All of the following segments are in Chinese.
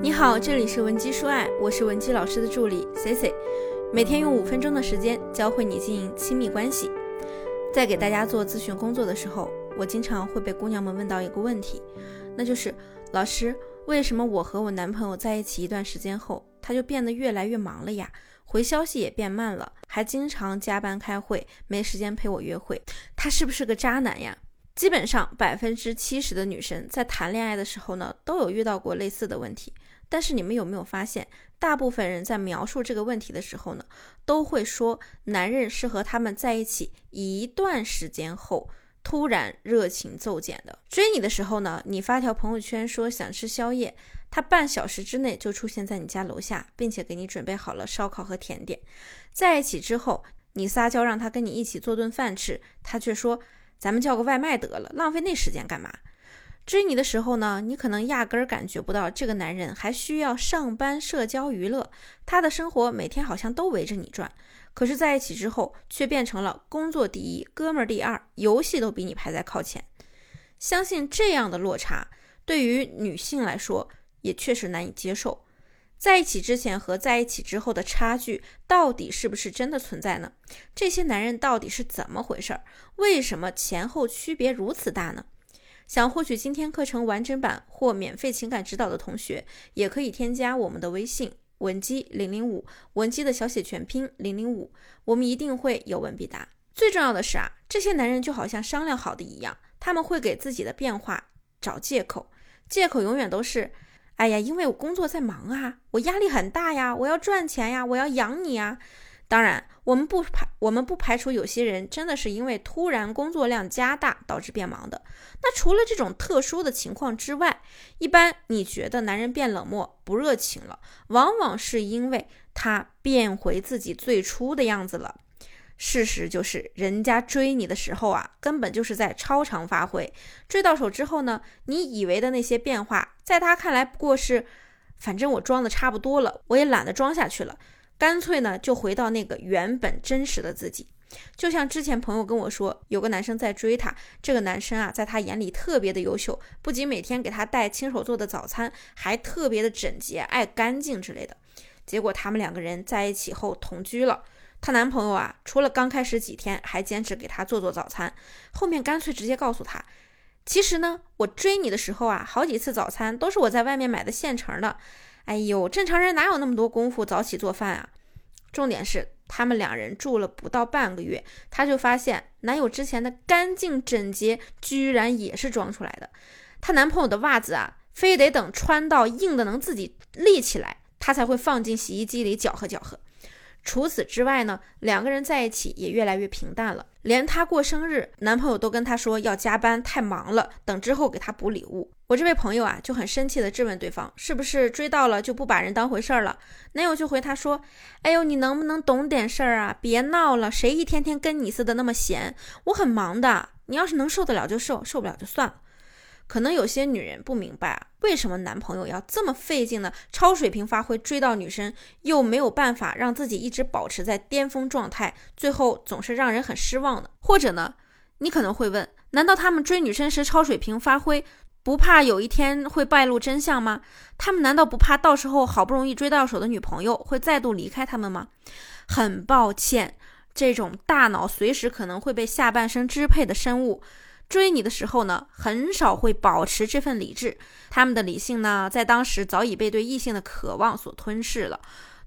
你好，这里是文姬说爱，我是文姬老师的助理 C C，每天用五分钟的时间教会你经营亲密关系。在给大家做咨询工作的时候，我经常会被姑娘们问到一个问题，那就是老师，为什么我和我男朋友在一起一段时间后，他就变得越来越忙了呀？回消息也变慢了，还经常加班开会，没时间陪我约会，他是不是个渣男呀？基本上百分之七十的女生在谈恋爱的时候呢，都有遇到过类似的问题。但是你们有没有发现，大部分人在描述这个问题的时候呢，都会说男人是和他们在一起一段时间后，突然热情骤减的。追你的时候呢，你发条朋友圈说想吃宵夜，他半小时之内就出现在你家楼下，并且给你准备好了烧烤和甜点。在一起之后，你撒娇让他跟你一起做顿饭吃，他却说。咱们叫个外卖得了，浪费那时间干嘛？追你的时候呢，你可能压根儿感觉不到这个男人还需要上班、社交、娱乐，他的生活每天好像都围着你转。可是在一起之后，却变成了工作第一，哥们儿第二，游戏都比你排在靠前。相信这样的落差，对于女性来说也确实难以接受。在一起之前和在一起之后的差距到底是不是真的存在呢？这些男人到底是怎么回事儿？为什么前后区别如此大呢？想获取今天课程完整版或免费情感指导的同学，也可以添加我们的微信文姬零零五，文姬的小写全拼零零五，我们一定会有问必答。最重要的是啊，这些男人就好像商量好的一样，他们会给自己的变化找借口，借口永远都是。哎呀，因为我工作在忙啊，我压力很大呀，我要赚钱呀，我要养你呀。当然，我们不排我们不排除有些人真的是因为突然工作量加大导致变忙的。那除了这种特殊的情况之外，一般你觉得男人变冷漠不热情了，往往是因为他变回自己最初的样子了。事实就是，人家追你的时候啊，根本就是在超常发挥。追到手之后呢，你以为的那些变化，在他看来不过是，反正我装的差不多了，我也懒得装下去了，干脆呢就回到那个原本真实的自己。就像之前朋友跟我说，有个男生在追她，这个男生啊，在他眼里特别的优秀，不仅每天给她带亲手做的早餐，还特别的整洁、爱干净之类的。结果他们两个人在一起后同居了。她男朋友啊，除了刚开始几天还坚持给她做做早餐，后面干脆直接告诉她，其实呢，我追你的时候啊，好几次早餐都是我在外面买的现成的。哎呦，正常人哪有那么多功夫早起做饭啊？重点是他们两人住了不到半个月，她就发现男友之前的干净整洁居然也是装出来的。她男朋友的袜子啊，非得等穿到硬的能自己立起来，他才会放进洗衣机里搅和搅和。除此之外呢，两个人在一起也越来越平淡了。连她过生日，男朋友都跟她说要加班，太忙了，等之后给她补礼物。我这位朋友啊，就很生气的质问对方，是不是追到了就不把人当回事儿了？男友就回她说：“哎呦，你能不能懂点事儿啊？别闹了，谁一天天跟你似的那么闲？我很忙的，你要是能受得了就受，受不了就算了。”可能有些女人不明白啊，为什么男朋友要这么费劲的超水平发挥追到女生，又没有办法让自己一直保持在巅峰状态，最后总是让人很失望呢？或者呢，你可能会问，难道他们追女生时超水平发挥，不怕有一天会败露真相吗？他们难道不怕到时候好不容易追到手的女朋友会再度离开他们吗？很抱歉，这种大脑随时可能会被下半身支配的生物。追你的时候呢，很少会保持这份理智。他们的理性呢，在当时早已被对异性的渴望所吞噬了。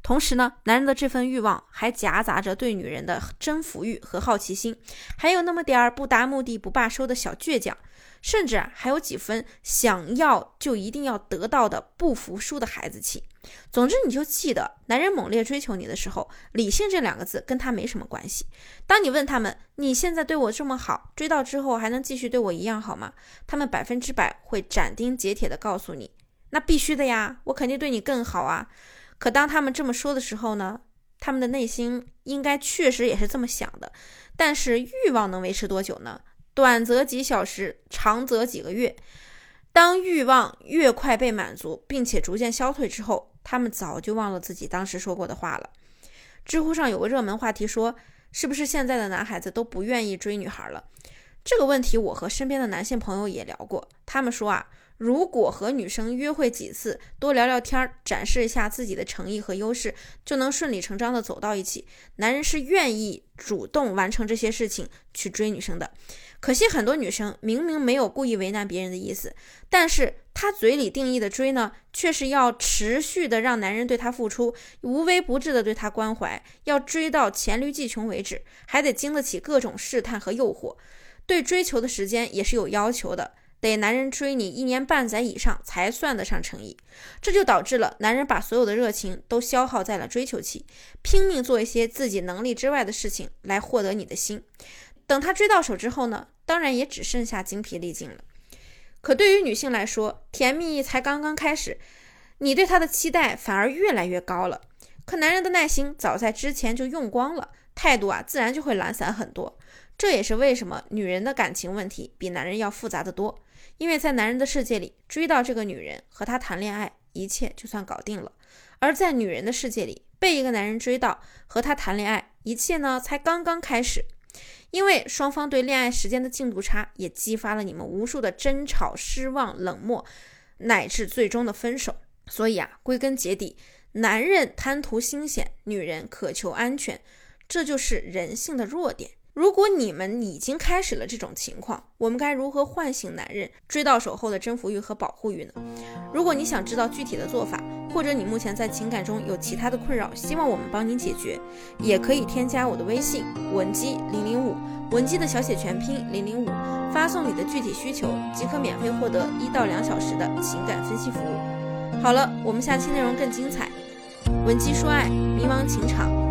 同时呢，男人的这份欲望还夹杂着对女人的征服欲和好奇心，还有那么点儿不达目的不罢休的小倔强。甚至，还有几分想要就一定要得到的不服输的孩子气。总之，你就记得，男人猛烈追求你的时候，理性这两个字跟他没什么关系。当你问他们，你现在对我这么好，追到之后还能继续对我一样好吗？他们百分之百会斩钉截铁地告诉你，那必须的呀，我肯定对你更好啊。可当他们这么说的时候呢，他们的内心应该确实也是这么想的。但是欲望能维持多久呢？短则几小时，长则几个月。当欲望越快被满足，并且逐渐消退之后，他们早就忘了自己当时说过的话了。知乎上有个热门话题说：“是不是现在的男孩子都不愿意追女孩了？”这个问题我和身边的男性朋友也聊过，他们说啊，如果和女生约会几次，多聊聊天儿，展示一下自己的诚意和优势，就能顺理成章的走到一起。男人是愿意主动完成这些事情去追女生的。可惜很多女生明明没有故意为难别人的意思，但是她嘴里定义的追呢，却是要持续的让男人对她付出，无微不至的对她关怀，要追到黔驴技穷为止，还得经得起各种试探和诱惑。对追求的时间也是有要求的。得男人追你一年半载以上才算得上诚意，这就导致了男人把所有的热情都消耗在了追求期，拼命做一些自己能力之外的事情来获得你的心。等他追到手之后呢，当然也只剩下精疲力尽了。可对于女性来说，甜蜜才刚刚开始，你对他的期待反而越来越高了。可男人的耐心早在之前就用光了，态度啊自然就会懒散很多。这也是为什么女人的感情问题比男人要复杂的多。因为在男人的世界里，追到这个女人和她谈恋爱，一切就算搞定了；而在女人的世界里，被一个男人追到和他谈恋爱，一切呢才刚刚开始。因为双方对恋爱时间的进度差，也激发了你们无数的争吵、失望、冷漠，乃至最终的分手。所以啊，归根结底，男人贪图新鲜，女人渴求安全，这就是人性的弱点。如果你们已经开始了这种情况，我们该如何唤醒男人追到手后的征服欲和保护欲呢？如果你想知道具体的做法，或者你目前在情感中有其他的困扰，希望我们帮您解决，也可以添加我的微信文姬零零五，文姬的小写全拼零零五，发送你的具体需求，即可免费获得一到两小时的情感分析服务。好了，我们下期内容更精彩，文姬说爱，迷茫情场。